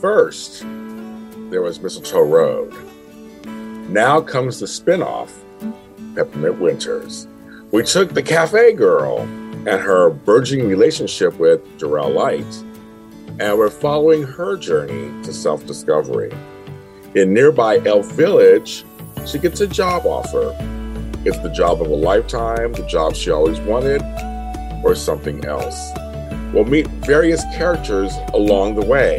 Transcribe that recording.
First, there was Mistletoe Road. Now comes the spinoff, Peppermint Winters. We took the cafe girl and her burgeoning relationship with Darrell Light, and we're following her journey to self discovery. In nearby Elf Village, she gets a job offer. It's the job of a lifetime, the job she always wanted, or something else. We'll meet various characters along the way.